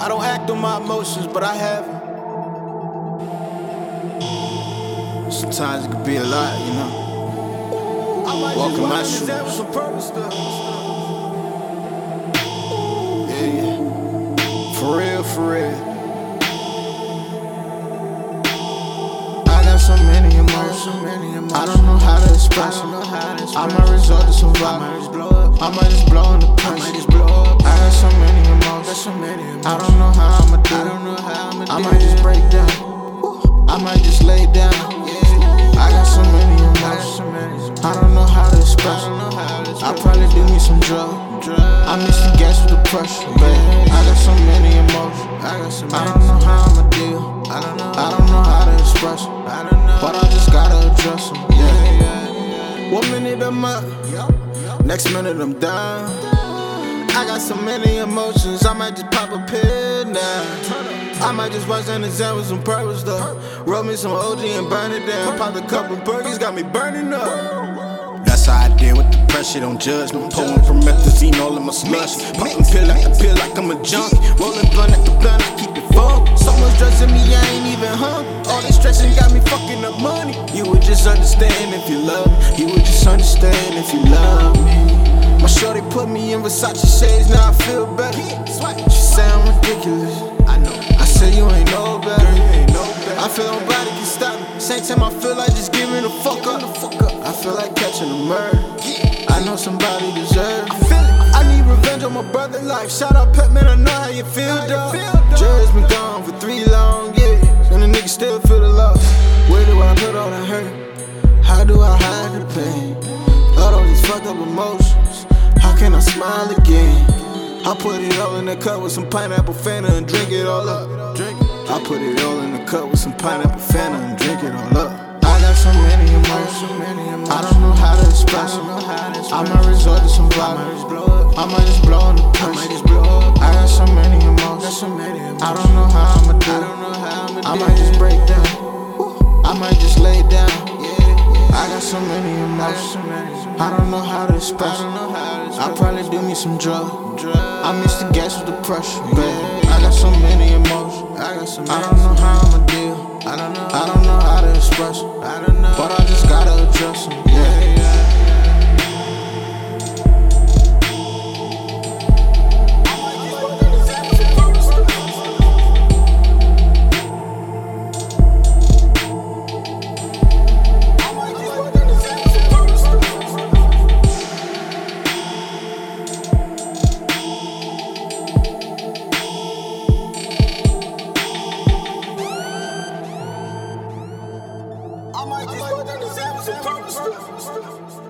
I don't act on my emotions, but I have them. Sometimes it could be a lot, you know. Walking my shoes. Yeah, yeah. For real, for real. Emotions. I don't know how to express them. I might resort to some violence. I might just blow in the punch. I got so many emotions. I don't know how I'ma do it. I might just break down. I might just lay down. I got so many emotions. I don't know how to express them. I probably do me some drugs. I miss the gas with the pressure, babe. I got so many emotions. I don't know how I'ma deal. I don't know how to express I'm up, next minute I'm down. I got so many emotions, I might just pop a pill now. I might just watch an examples on purpose though. Roll me some OG and burn it down. Pop a couple burgers, got me burning up. That's how I deal with the pressure, don't judge me. Pulling promethazine all in my slush. Popping pill after pill like I'm a junk. Rolling blunt after blunt, I keep it funk. So much drugs in me, I ain't even hung. All this stressing got me fucking up money. You would just understand if you love me. You would just understand if you love me. My shorty put me in Versace shades, now I feel better. She say I'm ridiculous. I know. I say you ain't no better. I feel nobody can stop me. Same time I feel like just giving a fuck up. I feel like catching a murder. I know somebody deserves it. I need revenge on my brother life. Shout out Pet Man, I know how you feel, do I hide the pain? Thought all these fucked up emotions. How can I smile again? I put it all in the cup with some pineapple Fanta and drink it all up. Drink it. I put it all in the cup with some pineapple Fanta and drink it all up. I got so many emotions. I don't know how to express them. I might resort to some violence. I might just blow in the punch. I got so many emotions. I don't know how I'ma do it. I might just break down. So many emotions. I don't know how to express them. I probably do me some drugs. I miss the gas with the pressure, babe. I got so many emotions. I don't know how I'ma deal. I don't know how to express them. But I just gotta address them. Stop. Stop.